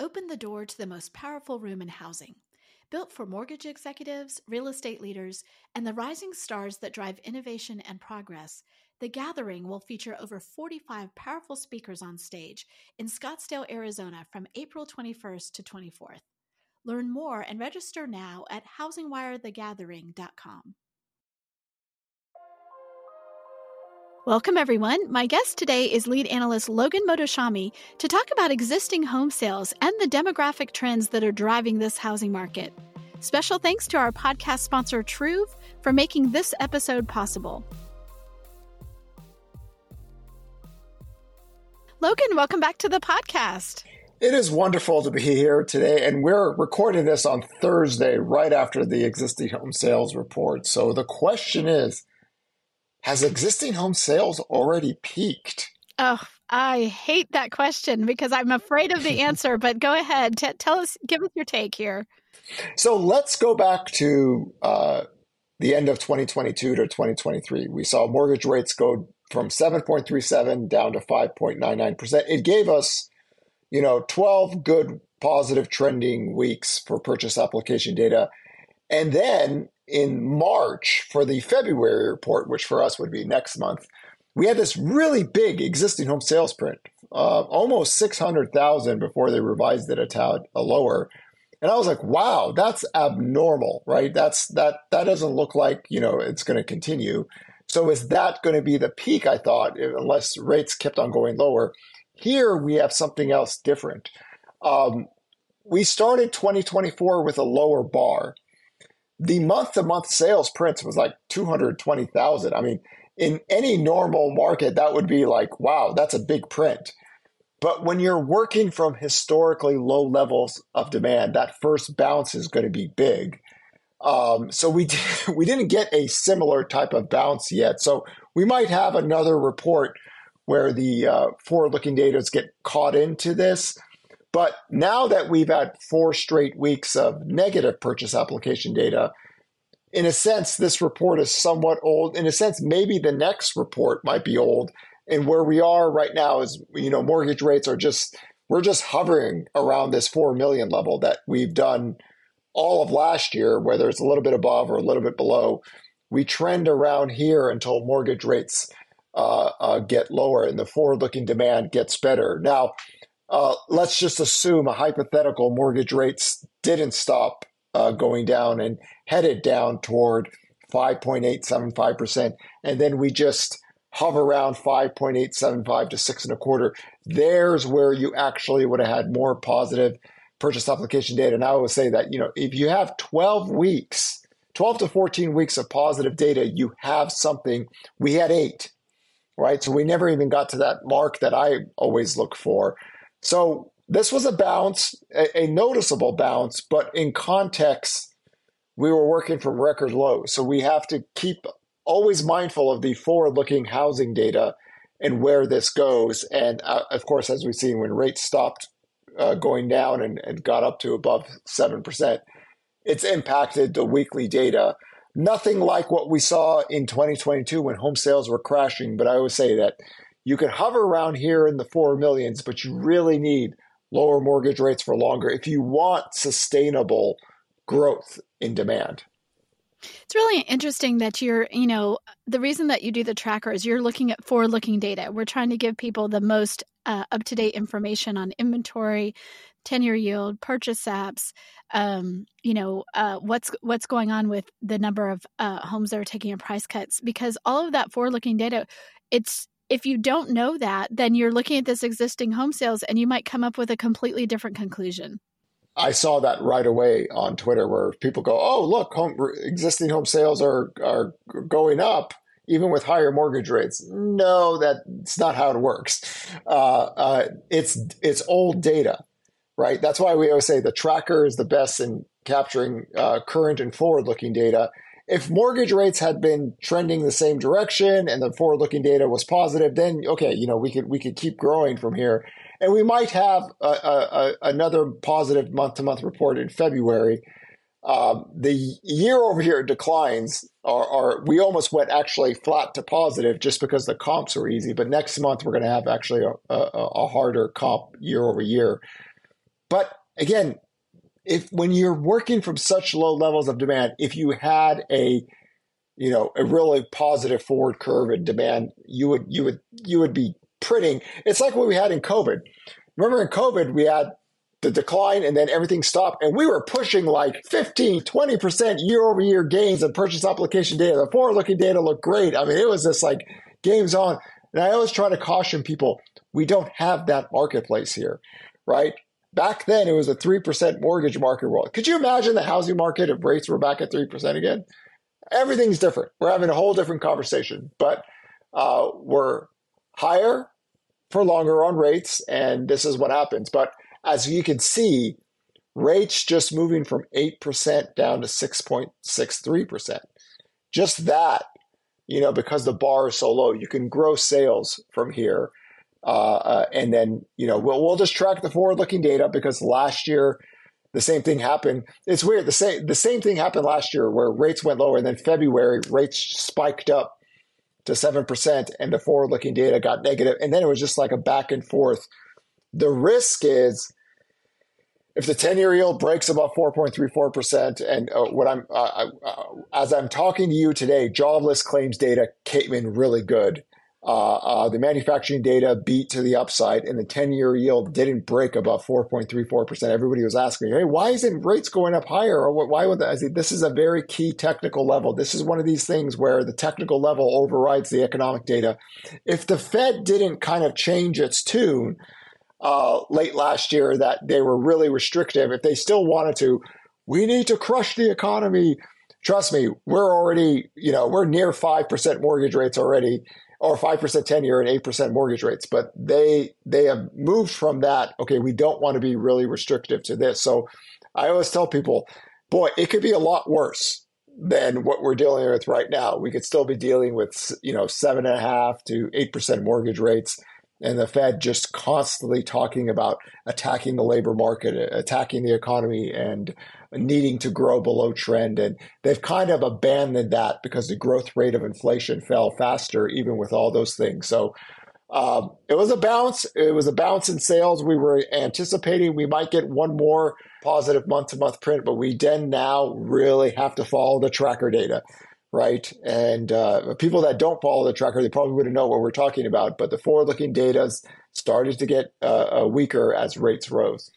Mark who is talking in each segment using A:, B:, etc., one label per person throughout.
A: open the door to the most powerful room in housing. Built for mortgage executives, real estate leaders, and the rising stars that drive innovation and progress, The Gathering will feature over 45 powerful speakers on stage in Scottsdale, Arizona from April 21st to 24th. Learn more and register now at housingwirethegathering.com. Welcome, everyone. My guest today is lead analyst Logan Mohtashami to talk about existing home sales and the demographic trends that are driving this housing market. Special thanks to our podcast sponsor, Truv, for making this episode possible. Logan, welcome back to the podcast.
B: It is wonderful to be here today, and we're recording this on Thursday, right after the existing home sales report. So the question is Has existing home sales already peaked?
A: Oh, I hate that question because I'm afraid of the answer, but go ahead. T- tell us, give us your take here.
B: So let's go back to uh, the end of 2022 to 2023. We saw mortgage rates go from 7.37 down to 5.99%. It gave us, you know, 12 good positive trending weeks for purchase application data. And then in March for the February report, which for us would be next month, we had this really big existing home sales print, uh, almost 600,000 before they revised it a tad a lower. And I was like, wow, that's abnormal, right? That's that that doesn't look like, you know, it's going to continue. So is that going to be the peak? I thought, unless rates kept on going lower. Here we have something else different. Um, we started 2024 with a lower bar. The month to month sales prints was like 220,000. I mean, in any normal market, that would be like, wow, that's a big print. But when you're working from historically low levels of demand, that first bounce is going to be big. Um, so we we didn't get a similar type of bounce yet. So we might have another report where the uh, forward-looking data get caught into this. But now that we've had four straight weeks of negative purchase application data, in a sense, this report is somewhat old. In a sense, maybe the next report might be old. And where we are right now is, you know, mortgage rates are just, we're just hovering around this 4 million level that we've done all of last year, whether it's a little bit above or a little bit below, we trend around here until mortgage rates uh, uh, get lower and the forward looking demand gets better. Now, uh, let's just assume a hypothetical mortgage rates didn't stop uh, going down and headed down toward 5.875%. And then we just hover around 5.875 to six and a quarter. There's where you actually would have had more positive purchase application data. And I always say that, you know, if you have 12 weeks, 12 to 14 weeks of positive data, you have something. We had eight, right? So we never even got to that mark that I always look for. So this was a bounce, a, a noticeable bounce, but in context, we were working from record lows. So we have to keep always mindful of the forward looking housing data and where this goes. And uh, of course, as we've seen, when rates stopped uh, going down and, and got up to above 7%, it's impacted the weekly data. Nothing like what we saw in 2022 when home sales were crashing. But I always say that you can hover around here in the four millions, but you really need lower mortgage rates for longer if you want sustainable growth in demand.
A: It's really interesting that you're, you know, the reason that you do the tracker is you're looking at forward looking data. We're trying to give people the most uh, up to date information on inventory, 10 year yield, purchase apps, um, you know, uh, what's what's going on with the number of uh, homes that are taking a price cuts because all of that forward looking data, it's if you don't know that, then you're looking at this existing home sales and you might come up with a completely different conclusion.
B: I saw that right away on Twitter where people go, "Oh, look, home, existing home sales are are going up." even with higher mortgage rates. No, that's not how it works. Uh, uh, it's it's old data, right? That's why we always say the tracker is the best in capturing uh, current and forward-looking data. If mortgage rates had been trending the same direction and the forward-looking data was positive, then okay, you know we could we could keep growing from here and we might have a, a, a, another positive month to month report in February. Um, the year over year declines are, are, we almost went actually flat to positive just because the comps were easy. But next month we're going to have actually a, a, a harder comp year over year. But again, if when you're working from such low levels of demand, if you had a you know a really positive forward curve in demand, you would you would you would be printing. It's like what we had in COVID. Remember in COVID, we had the decline and then everything stopped and we were pushing like 15 20% year over year gains in purchase application data the forward looking data looked great i mean it was just like games on and i always try to caution people we don't have that marketplace here right back then it was a 3% mortgage market world could you imagine the housing market if rates were back at 3% again everything's different we're having a whole different conversation but uh, we're higher for longer on rates and this is what happens but as you can see, rates just moving from 8% down to 6.63%. Just that, you know, because the bar is so low, you can grow sales from here. Uh, uh, and then, you know, we'll, we'll just track the forward looking data because last year, the same thing happened. It's weird. The same the same thing happened last year where rates went lower, and then February rates spiked up to seven percent, and the forward looking data got negative, and then it was just like a back and forth the risk is if the 10 year yield breaks above 4.34%, and uh, what I'm, uh, uh, as I'm talking to you today, jobless claims data came in really good. Uh, uh, the manufacturing data beat to the upside, and the 10 year yield didn't break above 4.34%. Everybody was asking hey, why isn't rates going up higher? Or why would that? I say, this is a very key technical level. This is one of these things where the technical level overrides the economic data. If the Fed didn't kind of change its tune, uh, late last year that they were really restrictive. If they still wanted to, we need to crush the economy. Trust me, we're already, you know, we're near 5% mortgage rates already or 5% 10 year and 8% mortgage rates but they they have moved from that okay we don't want to be really restrictive to this. So i always tell people boy it could be a lot worse than what we're dealing with right now. We could still be dealing with you know seven and a half to eight percent mortgage rates and the Fed just constantly talking about attacking the labor market, attacking the economy, and needing to grow below trend. And they've kind of abandoned that because the growth rate of inflation fell faster, even with all those things. So um, it was a bounce. It was a bounce in sales. We were anticipating we might get one more positive month to month print, but we then now really have to follow the tracker data right? And uh, people that don't follow the tracker, they probably wouldn't know what we're talking about. But the forward-looking data started to get uh, uh, weaker as rates rose.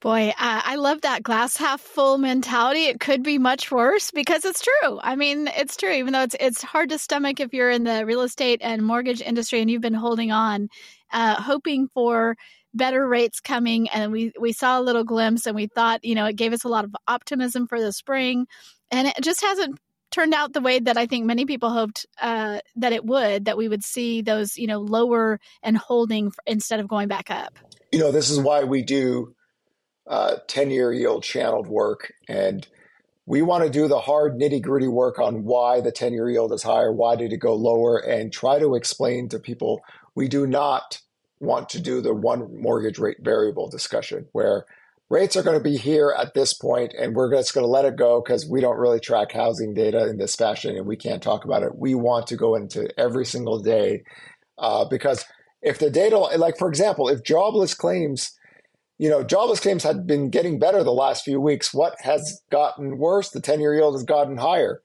A: Boy, uh, I love that glass half full mentality. It could be much worse because it's true. I mean, it's true. Even though it's it's hard to stomach if you're in the real estate and mortgage industry and you've been holding on, uh, hoping for better rates coming and we we saw a little glimpse and we thought you know it gave us a lot of optimism for the spring and it just hasn't turned out the way that I think many people hoped uh, that it would, that we would see those, you know, lower and holding instead of going back up.
B: You know, this is why we do uh, 10 year yield channeled work. And we want to do the hard nitty gritty work on why the 10 year yield is higher, why did it go lower, and try to explain to people we do not want to do the one mortgage rate variable discussion where rates are going to be here at this point and we're just going to let it go because we don't really track housing data in this fashion and we can't talk about it. We want to go into every single day uh, because if the data like for example if jobless claims you know jobless claims had been getting better the last few weeks what has gotten worse? The 10 year yield has gotten higher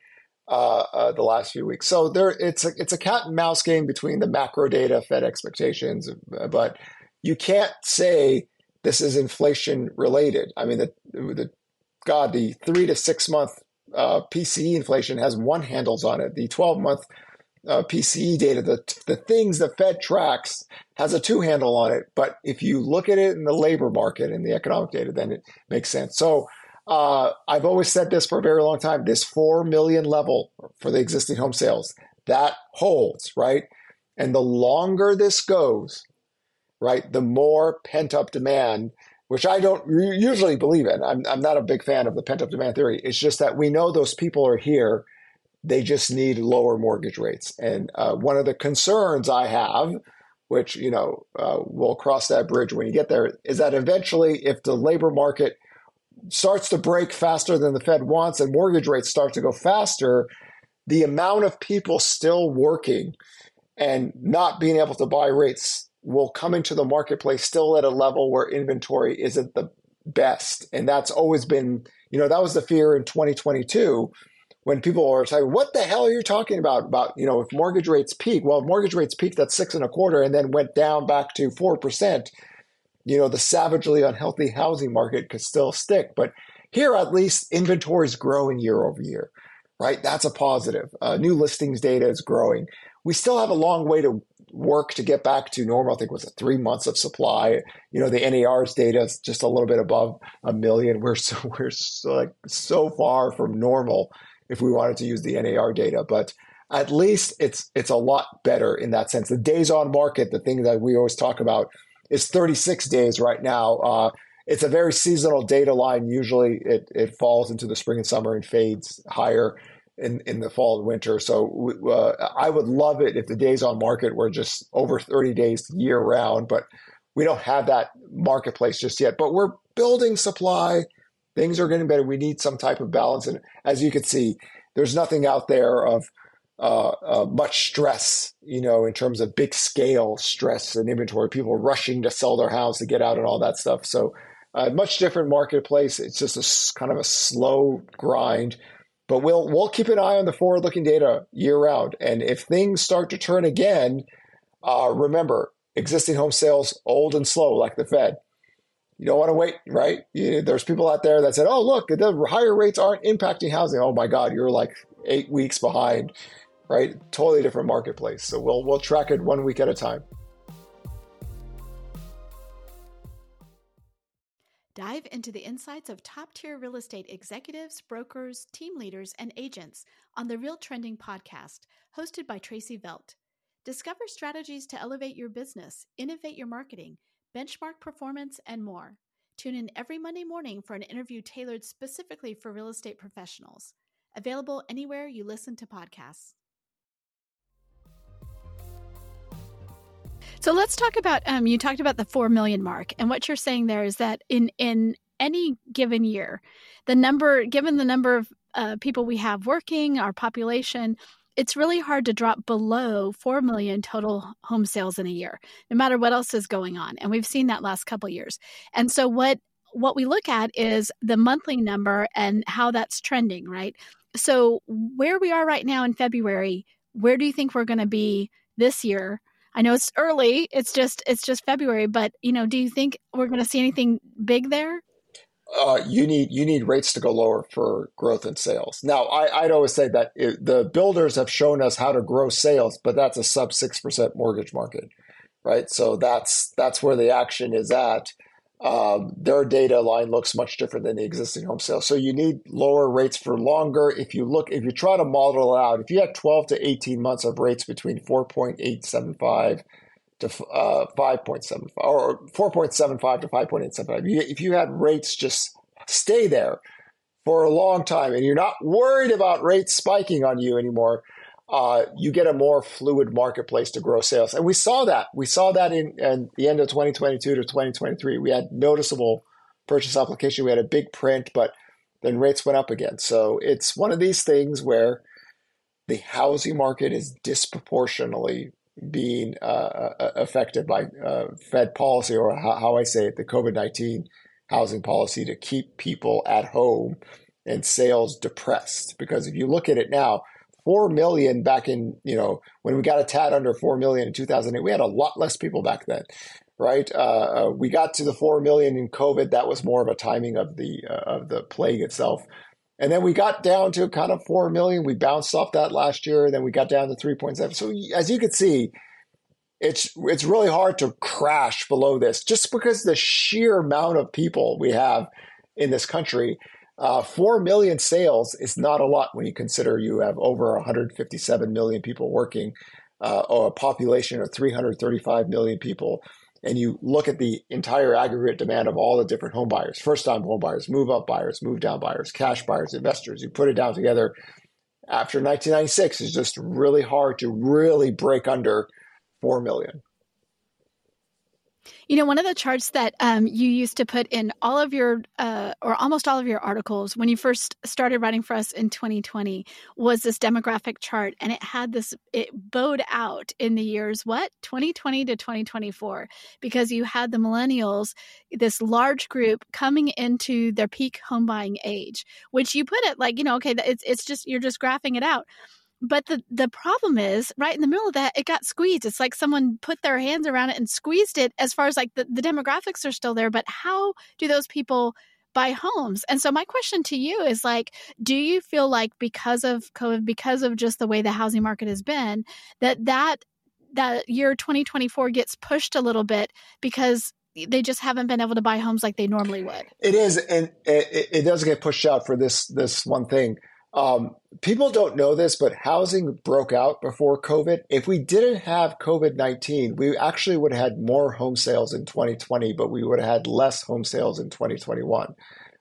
B: uh, uh, the last few weeks. So there it's a, it's a cat and mouse game between the macro data fed expectations but you can't say this is inflation related. I mean, the, the God, the three to six month uh, PCE inflation has one handles on it. The 12 month uh, PCE data, the, the things the Fed tracks, has a two handle on it. But if you look at it in the labor market and the economic data, then it makes sense. So uh, I've always said this for a very long time this 4 million level for the existing home sales, that holds, right? And the longer this goes, right, the more pent up demand, which I don't usually believe in. I'm, I'm not a big fan of the pent up demand theory. It's just that we know those people are here. They just need lower mortgage rates. And uh, one of the concerns I have, which, you know, uh, we'll cross that bridge when you get there, is that eventually if the labor market starts to break faster than the Fed wants and mortgage rates start to go faster, the amount of people still working and not being able to buy rates will come into the marketplace still at a level where inventory isn't the best. And that's always been, you know, that was the fear in 2022 when people were saying, what the hell are you talking about? About, you know, if mortgage rates peak, well, mortgage rates peaked at six and a quarter and then went down back to 4%. You know, the savagely unhealthy housing market could still stick. But here, at least, inventory is growing year over year, right? That's a positive. Uh, new listings data is growing. We still have a long way to work to get back to normal. I think it was three months of supply. You know, the NAR's data is just a little bit above a million. We're so we're so, like so far from normal if we wanted to use the NAR data, but at least it's it's a lot better in that sense. The days on market, the thing that we always talk about, is 36 days right now. Uh, it's a very seasonal data line. Usually, it it falls into the spring and summer and fades higher in, in the fall and winter. So uh, I would love it if the days on market were just over 30 days year round, but we don't have that marketplace just yet. But we're building supply. Things are getting better. We need some type of balance. And as you can see, there's nothing out there of uh, uh, much stress, you know, in terms of big scale stress and inventory, people rushing to sell their house to get out and all that stuff. So, uh, much different marketplace. It's just a kind of a slow grind. But we'll we'll keep an eye on the forward-looking data year round, and if things start to turn again, uh, remember existing home sales old and slow like the Fed. You don't want to wait, right? You, there's people out there that said, "Oh, look, the higher rates aren't impacting housing." Oh my God, you're like eight weeks behind, right? Totally different marketplace. So we'll we'll track it one week at a time.
A: Dive into the insights of top tier real estate executives, brokers, team leaders, and agents on the Real Trending podcast, hosted by Tracey Velt. Discover strategies to elevate your business, innovate your marketing, benchmark performance, and more. Tune in every Monday morning for an interview tailored specifically for real estate professionals. Available anywhere you listen to podcasts. So let's talk about um, you talked about the 4 million mark and what you're saying there is that in in any given year the number given the number of uh, people we have working our population it's really hard to drop below 4 million total home sales in a year no matter what else is going on and we've seen that last couple years. And so what what we look at is the monthly number and how that's trending right? So where we are right now in february where do you think we're going to be this year I know it's early. It's just it's just February, but you know, do you think we're going to see anything big there?
B: Uh, you need you need rates to go lower for growth in sales. Now, I, would always say that it, the builders have shown us how to grow sales, but that's a sub six percent mortgage market, right? So that's that's where the action is at um, their data line looks much different than the existing home sales. So you need lower rates for longer. If you look, if you try to model it out, if you had 12 to 18 months of rates between 4.875 to uh, 5.75 or 4.75 to 5.875, if you had rates just stay there for a long time and you're not worried about rates spiking on you anymore, uh, you get a more fluid marketplace to grow sales. And we saw that. We saw that in, in, the end of 2022 to 2023. We had noticeable purchase application. We had a big print, but then rates went up again. So it's one of these things where the housing market is disproportionately being uh, uh affected by uh, Fed policy, or how, how I say it, the COVID 19 housing policy to keep people at home and sales depressed. Because if you look at it now, 4 million back in, you know, when we got a tad under 4 million in 2008, we had a lot less people back then, right? Uh, uh, we got to the 4 million in COVID. That was more of a timing of the, uh, of the plague itself. And then we got down to kind of 4 million. We bounced off that last year. Then we got down to 3.7. So as you can see, it's it's really hard to crash below this just because the sheer amount of people we have in this country uh, 4 million sales is not a lot when you consider you have over 157 million people working, uh, or a population of 335 million people. And you look at the entire aggregate demand of all the different home buyers, first time home buyers, move up buyers, move down buyers, cash buyers, investors. You put it down together after 1996 it's just really hard to really break under 4 million.
A: You know, one of the charts that um, you used to put in all of your, uh, or almost all of your articles when you first started writing for us in 2020 was this demographic chart. And it had this, it bowed out in the years, what, 2020 to 2024, because you had the millennials, this large group coming into their peak home buying age, which you put it like, you know, okay, it's, it's just, you're just graphing it out but the the problem is right in the middle of that it got squeezed it's like someone put their hands around it and squeezed it as far as like the, the demographics are still there but how do those people buy homes and so my question to you is like do you feel like because of covid because of just the way the housing market has been that that that year 2024 gets pushed a little bit because they just haven't been able to buy homes like they normally would.
B: It is, and it, it does get pushed out for this this one thing. Um, people don't know this, but housing broke out before COVID. If we didn't have COVID 19, we actually would have had more home sales in 2020, but we would have had less home sales in 2021.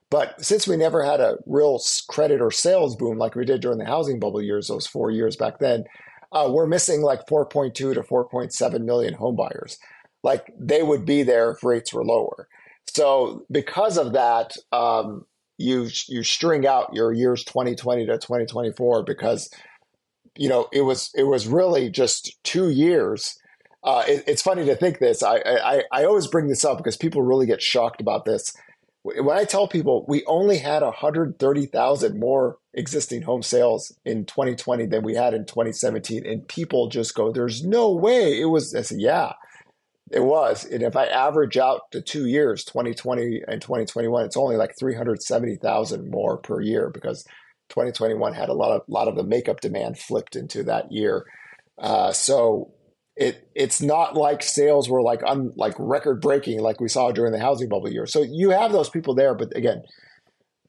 B: But since we never had a real credit or sales boom like we did during the housing bubble years, those four years back then, uh, we're missing like 4.2 to 4.7 million home buyers. Like they would be there if rates were lower. So because of that, um, you you string out your years 2020 to 2024 because you know it was it was really just two years. Uh, it, it's funny to think this. I, I i always bring this up because people really get shocked about this. When i tell people we only had 130000 more existing home sales in 2020 than we had in 2017 and people just go there's no way. It was i said yeah it was. And if I average out the two years, 2020 and 2021, it's only like 370,000 more per year because 2021 had a lot of lot of the makeup demand flipped into that year. Uh, so it it's not like sales were like un, like record breaking like we saw during the housing bubble year. So you have those people there, but again,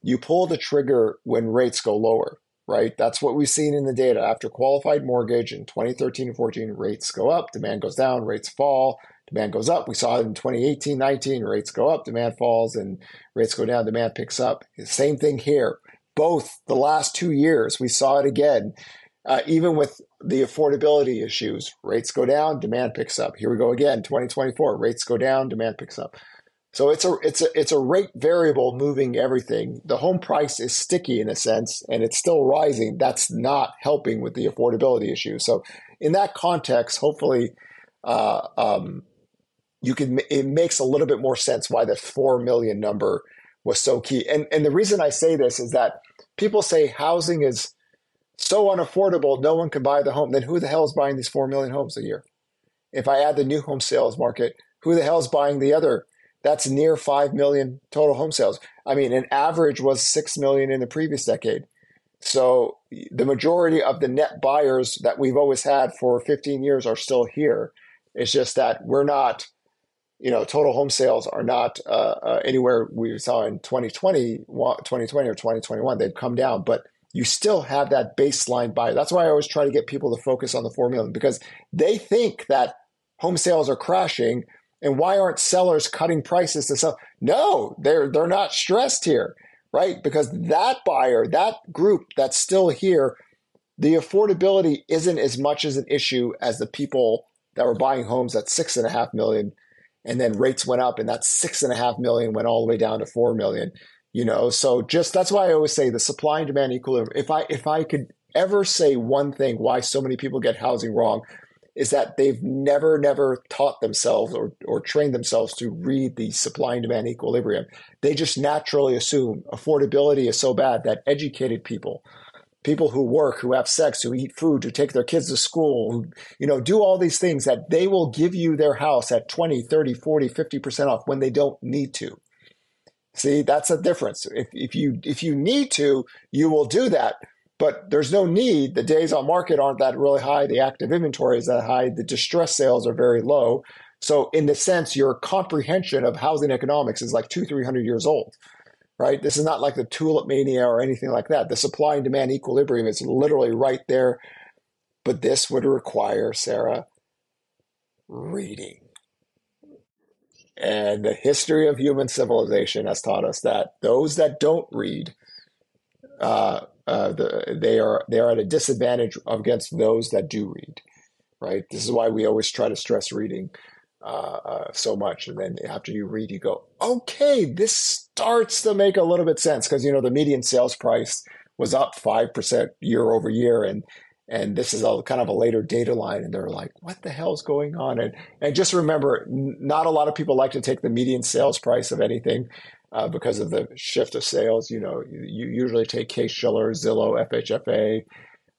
B: you pull the trigger when rates go lower, right? That's what we've seen in the data. After qualified mortgage in 2013 and 14, rates go up, demand goes down, rates fall demand goes up. We saw it in 2018, 19, rates go up, demand falls, and rates go down, demand picks up. Same thing here. Both the last two years, we saw it again. Uh, even with the affordability issues, rates go down, demand picks up. Here we go again, 2024, rates go down, demand picks up. So it's a it's a it's a rate variable moving everything. The home price is sticky in a sense, and it's still rising. That's not helping with the affordability issue. So in that context, hopefully, uh, um, you can it makes a little bit more sense why the 4 million number was so key. And and the reason I say this is that people say housing is so unaffordable, no one can buy the home. Then who the hell is buying these 4 million homes a year? If I add the new home sales market, who the hell is buying the other? That's near 5 million total home sales. I mean, an average was 6 million in the previous decade. So the majority of the net buyers that we've always had for 15 years are still here. It's just that we're not you know, total home sales are not uh, uh, anywhere we saw in 2020, 2020 or 2021. They've come down, but you still have that baseline buyer. That's why I always try to get people to focus on the 4 million because they think that home sales are crashing and why aren't sellers cutting prices to sell? No, they're they're not stressed here, right? Because that buyer, that group that's still here, the affordability isn't as much as an issue as the people that were buying homes at six and a half million and then rates went up and that six and a half million went all the way down to four million you know? So just that's why i always say the supply and demand equilibrium if i if i could ever say one thing why so many people get housing wrong is that they've never never taught themselves or, or trained themselves to read the supply and demand equilibrium. They just naturally assume affordability is so bad that educated people people who work, who have sex, who eat food, who take their kids to school, who, you know, do all these things that they will give you their house at 20, 30, 40, 50% off when they don't need to. See, that's a difference. If, if you if you need to, you will do that. But there's no need. The days on market aren't that really high. The active inventory is that high. The distress sales are very low. So in the sense, your comprehension of housing economics is like two, three hundred years old right? This is not like the tulip mania or anything like that. The supply and demand equilibrium is literally right there. But this would require, Sarah, reading. And the history of human civilization has taught us that those that don't read, uh, uh, the, they are they are at a disadvantage against those that do read. Right. This is why we always try to stress reading. Uh, uh, so much. And then after you read, you go, okay, this starts to make a little bit sense because you know the median sales price was up five percent year over year, and and this is a kind of a later data line, and they're like, what the hell's going on? And and just remember, not a lot of people like to take the median sales price of anything. Uh, because of the shift of sales, you know, you, you usually take Case-Shiller, Zillow, FHFA,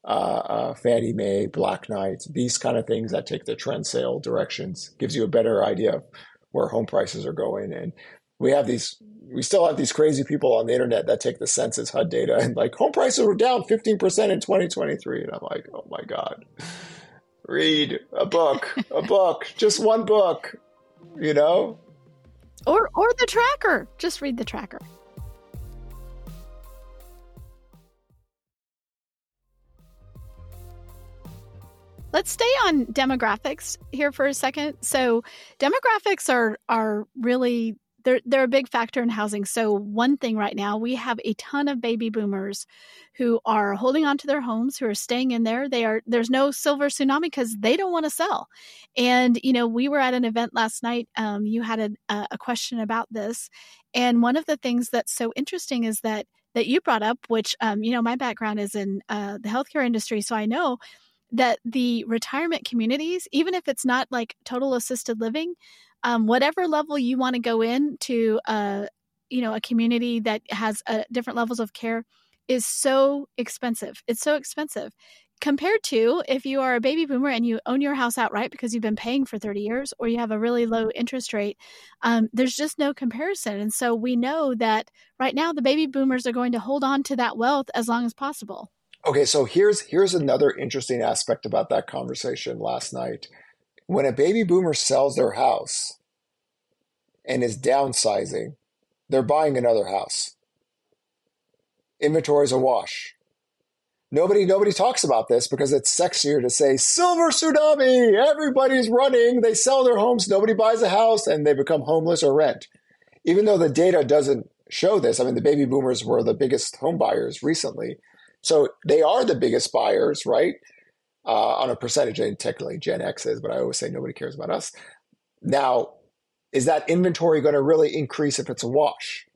B: uh, uh, Fannie Mae, Black Knight, these kind of things that take the trend sale directions gives you a better idea of where home prices are going. And we have these, we still have these crazy people on the internet that take the census HUD data and like home prices were down 15% in 2023. And I'm like, oh my God, read a book, a book, just one book, you know?
A: Or, or the tracker. Just read the tracker. Let's stay on demographics here for a second. So, demographics are are really they're they're a big factor in housing. So, one thing right now, we have a ton of baby boomers who are holding on to their homes, who are staying in there. They are there's no silver tsunami because they don't want to sell. And you know, we were at an event last night. Um, you had a, a question about this, and one of the things that's so interesting is that that you brought up, which um, you know, my background is in uh, the healthcare industry, so I know that the retirement communities, even if it's not like total assisted living, um, whatever level you want to go in to, uh, you know, a community that has uh, different levels of care is so expensive. It's so expensive. Compared to if you are a baby boomer and you own your house outright because you've been paying for 30 years or you have a really low interest rate um, there's just no comparison. And so we know that right now the baby boomers are going to hold on to that wealth as long as possible
B: Okay, so here's here's another interesting aspect about that conversation last night. When a baby boomer sells their house and is downsizing, they're buying another house. Inventory is a wash. Nobody nobody talks about this because it's sexier to say silver tsunami. Everybody's running. They sell their homes. Nobody buys a house, and they become homeless or rent. Even though the data doesn't show this. I mean, the baby boomers were the biggest home buyers recently so they are the biggest buyers, right? Uh, on a percentage, and technically Gen X is, but I always say nobody cares about us. Now, is that inventory going to really increase if it's a wash?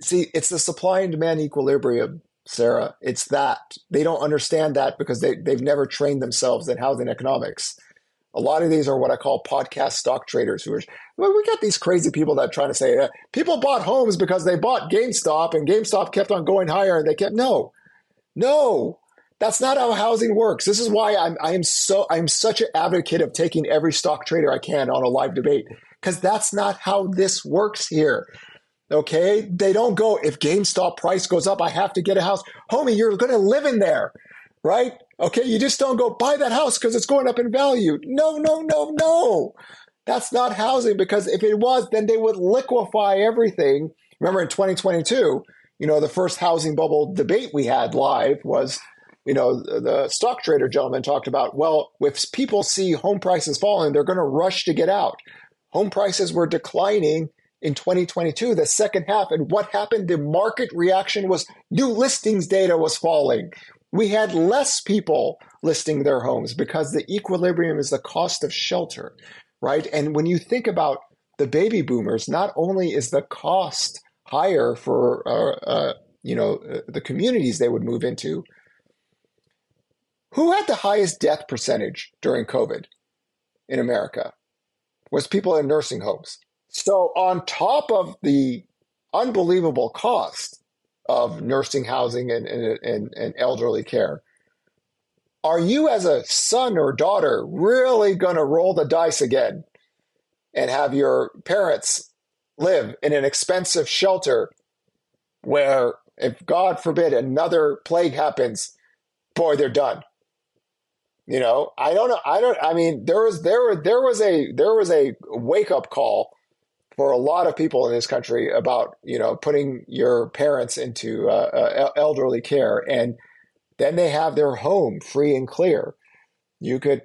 B: See, it's the supply and demand equilibrium, Sarah. It's that. They don't understand that because they, they've never trained themselves in housing economics. A lot of these are what I call podcast stock traders who are, well, we got these crazy people that try to say uh, people bought homes because they bought GameStop and GameStop kept on going higher and they kept, no, no, that's not how housing works. This is why I'm I am so I'm such an advocate of taking every stock trader I can on a live debate because that's not how this works here. Okay, they don't go if GameStop price goes up, I have to get a house. Homie, you're going to live in there, right? Okay, you just don't go buy that house because it's going up in value. No, no, no, no. That's not housing because if it was, then they would liquefy everything. Remember in 2022, you know, the first housing bubble debate we had live was, you know, the stock trader gentleman talked about, well, if people see home prices falling, they're going to rush to get out. Home prices were declining in 2022, the second half. And what happened? The market reaction was new listings data was falling. We had less people listing their homes because the equilibrium is the cost of shelter, right? And when you think about the baby boomers, not only is the cost higher for uh, uh, you know uh, the communities they would move into. Who had the highest death percentage during COVID in America? Was people in nursing homes. So on top of the unbelievable cost of nursing housing and, and, and, and elderly care, are you as a son or daughter really going to roll the dice again and have your parents live in an expensive shelter where, if God forbid, another plague happens, boy, they're done. You know, I don't know. I don't. I mean, there was there were there was a there was a wake up call for a lot of people in this country about you know putting your parents into uh, uh, elderly care, and then they have their home free and clear. You could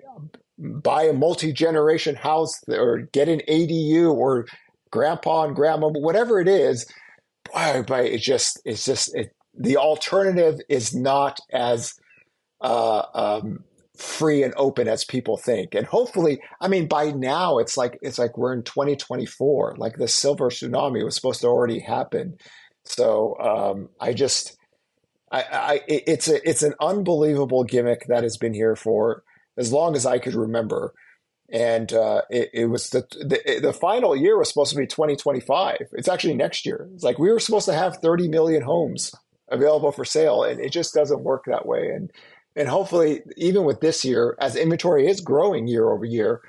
B: buy a multi generation house or get an ADU or grandpa and grandma, whatever it is, boy, but it just it's just it, the alternative is not as uh, um, free and open as people think. And hopefully, I mean, by now it's like it's like we're in 2024. Like the silver tsunami was supposed to already happen. So um, I just, I, I, it's a, it's an unbelievable gimmick that has been here for as long as I could remember. And uh, it, it, was the, the the final year was supposed to be 2025. It's actually next year. It's like we were supposed to have 30 million homes available for sale, and it just doesn't work that way. And and hopefully, even with this year, as inventory is growing year over year,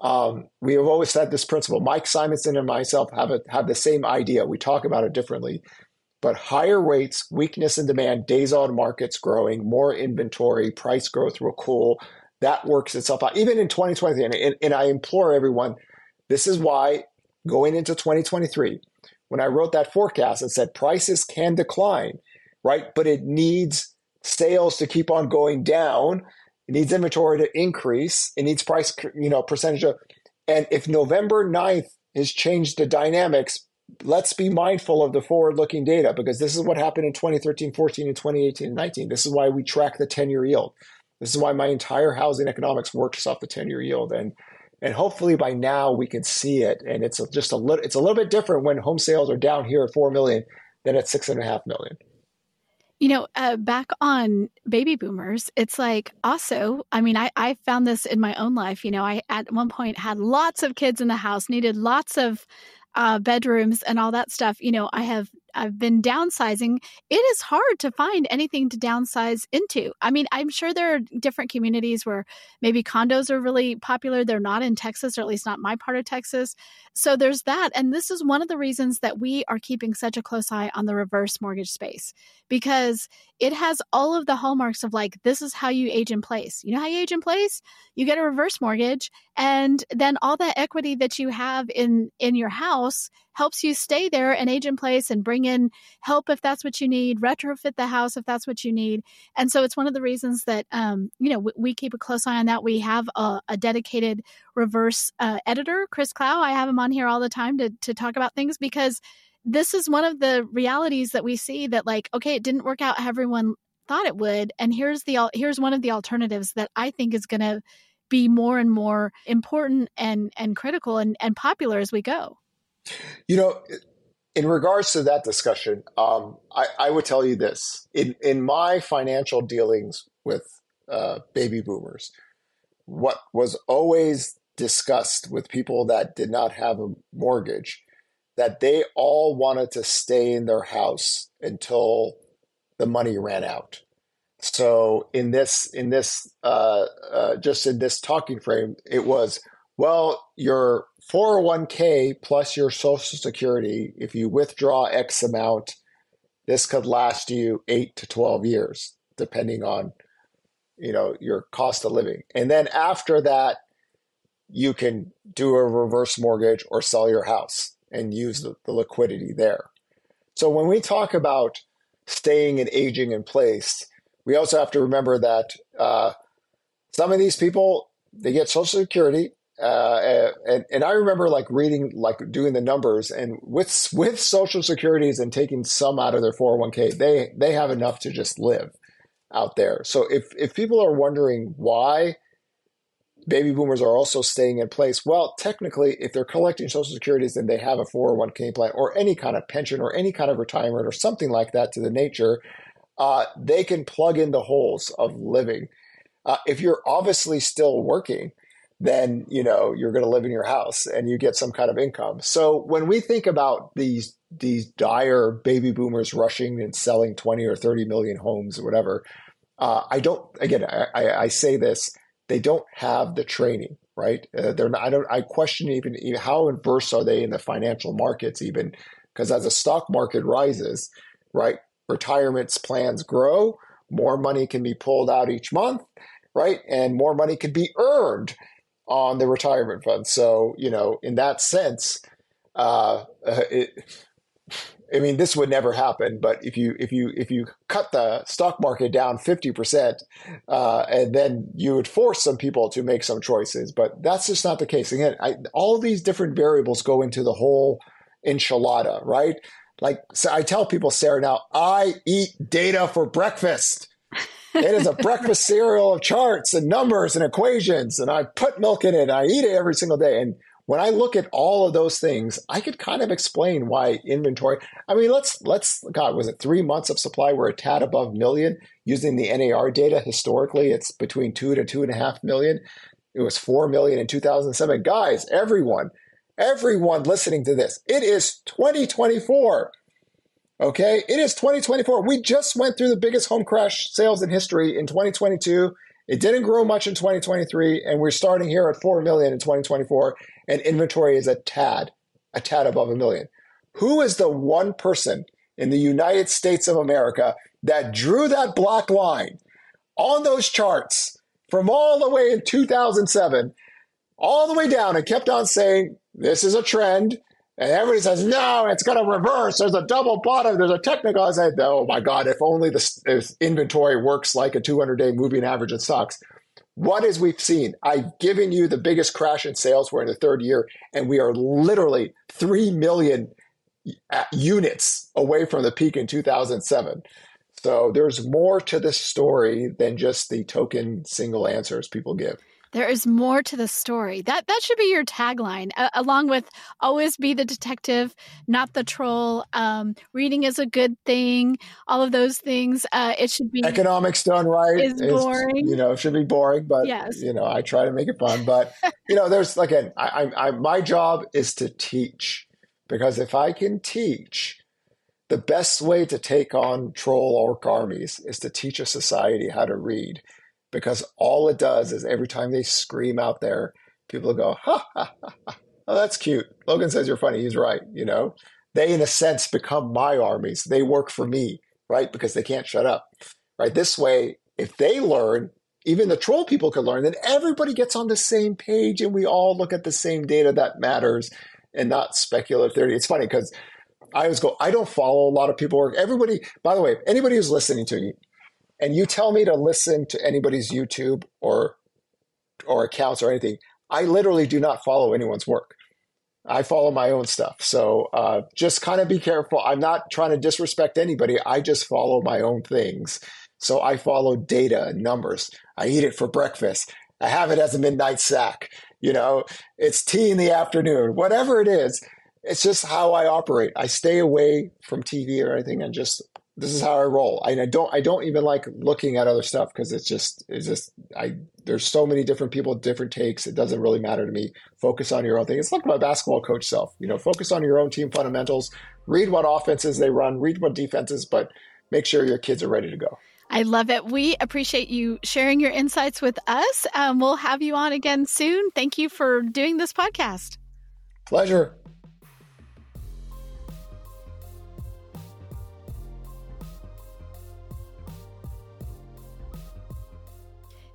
B: um, we have always said this principle. Mike Simonsen and myself have a, have the same idea. We talk about it differently, but higher rates, weakness in demand, days on markets growing, more inventory, price growth will cool. That works itself out. Even in 2023, and, and, and I implore everyone, this is why going into 2023, when I wrote that forecast and said prices can decline, right? But it needs sales to keep on going down. It needs inventory to increase. It needs price, you know, percentage of. And if November 9th has changed the dynamics, let's be mindful of the forward looking data because this is what happened in 2013, 14, and 2018 and 19. This is why we track the 10 year yield. This is why my entire housing economics works off the 10 year yield. And and hopefully by now we can see it. And it's just a little it's a little bit different when home sales are down here at four million than at six and a half million.
A: You know, uh, back on baby boomers, it's like also, I mean, I, I found this in my own life. You know, I at one point had lots of kids in the house, needed lots of uh, bedrooms and all that stuff. You know, I have I've been downsizing. It is hard to find anything to downsize into. I mean, I'm sure there are different communities where maybe condos are really popular. They're not in Texas, or at least not my part of Texas. So there's that. And this is one of the reasons that we are keeping such a close eye on the reverse mortgage space because it has all of the hallmarks of like, this is how you age in place. You know how you age in place? You get a reverse mortgage, and then all that equity that you have in in your house helps you stay there and age in place and bring in help if that's what you need, retrofit the house if that's what you need. And so it's one of the reasons that, um, you know, we, keep a close eye on that. We have a, a dedicated reverse uh, editor, Chris Clow. I have him on here all the time to, to talk about things because this is one of the realities that we see that like, okay, it didn't work out how everyone thought it would. And here's the, here's one of the alternatives that I think is going to be more and more important and, and critical and, and popular as we go.
B: You know, in regards to that discussion, um, I, I, would tell you this: in in my financial dealings with uh, baby boomers, what was always discussed with people that did not have a mortgage, that they all wanted to stay in their house until the money ran out. So in this in this uh, uh, just in this talking frame, it was well, your 401k plus your social security, if you withdraw X amount, this could last you eight to 12 years, depending on, you know, your cost of living. And then after that, you can do a reverse mortgage or sell your house and use the, the liquidity there. So when we talk about staying and aging in place, we also have to remember that uh, some of these people they get Social Security, uh, and and I remember like reading like doing the numbers and with with social securities and taking some out of their 401k they they have enough to just live out there. So if if people are wondering why baby boomers are also staying in place well technically if they're collecting social securities then they have a 401k plan or any kind of pension or any kind of retirement or something like that to the nature uh, they can plug in the holes of living. Uh, if you're obviously still working then you know you're going to live in your house and you get some kind of income. So when we think about these these dire baby boomers rushing and selling 20 or 30 million homes or whatever, uh, I don't. Again, I, I, say this: they don't have the training, right? Uh, they're not. I don't. I question even, even how adverse are they in the financial markets, even because as the stock market rises, right, retirements plans grow, more money can be pulled out each month, right, and more money can be earned on the retirement fund. So, you know, in that sense, uh, uh, it, I mean, this would never happen. But if you if you if you cut the stock market down fifty percent, uh, and then you would force some people to make some choices. But that's just not the case. Again, I, all these different variables go into the whole enchilada, right? Like so I tell people, Sarah, now I eat data for breakfast. It is a breakfast cereal of charts and numbers and equations. And I put milk in it. and I eat it every single day. And when I look at all of those things, I could kind of explain why inventory. I mean, let's let's God, was it three months of supply? We're a tad above million using the NAR data. Historically, it's between two to two and a half million. It was four million in 2007. Guys, everyone, everyone listening to this, it is 2024. Okay, it is 2024. We just went through the biggest home crash sales in history in 2022. It didn't grow much in 2023, and we're starting here at 4 million in 2024, and inventory is a tad, a tad above a million. Who is the one person in the United States of America that drew that black line on those charts from all the way in 2007 all the way down and kept on saying, This is a trend. And everybody says, no, it's going to reverse. There's a double bottom. There's a technical. I said, oh my God, if only the inventory works like a 200 day moving average in stocks. What is we've seen? I've given you the biggest crash in sales. We're in the third year, and we are literally 3 million uh, units away from the peak in 2007. So there's more to this story than just the token single answers people give.
A: There is more to the story. That that should be your tagline, uh, along with "Always be the detective, not the troll." Um, reading is a good thing. All of those things. Uh, it should be
B: economics done right.
A: Is boring.
B: you know, should be boring, but yes. you know, I try to make it fun. But you know, there's again, I, I, I, my job is to teach because if I can teach, the best way to take on troll orc armies is to teach a society how to read because all it does is every time they scream out there, people go, ha, ha, ha, ha. Oh, that's cute. Logan says you're funny. He's right. You know, they, in a sense, become my armies. They work for me, right? Because they can't shut up, right? This way, if they learn, even the troll people can learn, then everybody gets on the same page and we all look at the same data that matters and not speculative theory. It's funny because I always go, I don't follow a lot of people work. Everybody, by the way, anybody who's listening to me, and you tell me to listen to anybody's YouTube or or accounts or anything, I literally do not follow anyone's work. I follow my own stuff. So uh, just kind of be careful. I'm not trying to disrespect anybody. I just follow my own things. So I follow data and numbers. I eat it for breakfast. I have it as a midnight snack. You know, it's tea in the afternoon, whatever it is. It's just how I operate. I stay away from TV or anything and just this is how I roll. I, I don't I don't even like looking at other stuff because it's just it's just I there's so many different people, different takes. It doesn't really matter to me. Focus on your own thing. It's like my basketball coach self. You know, focus on your own team fundamentals. Read what offenses they run. Read what defenses, but make sure your kids are ready to go.
A: I love it. We appreciate you sharing your insights with us. Um, we'll have you on again soon. Thank you for doing this podcast.
B: Pleasure.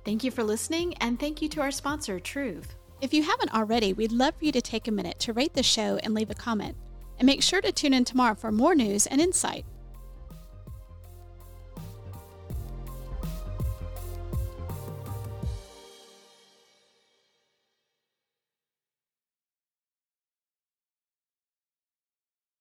A: Thank you for listening, and thank you to our sponsor, Truv. If you haven't already, we'd love for you to take a minute to rate the show and leave a comment. And make sure to tune in tomorrow for more news and insight.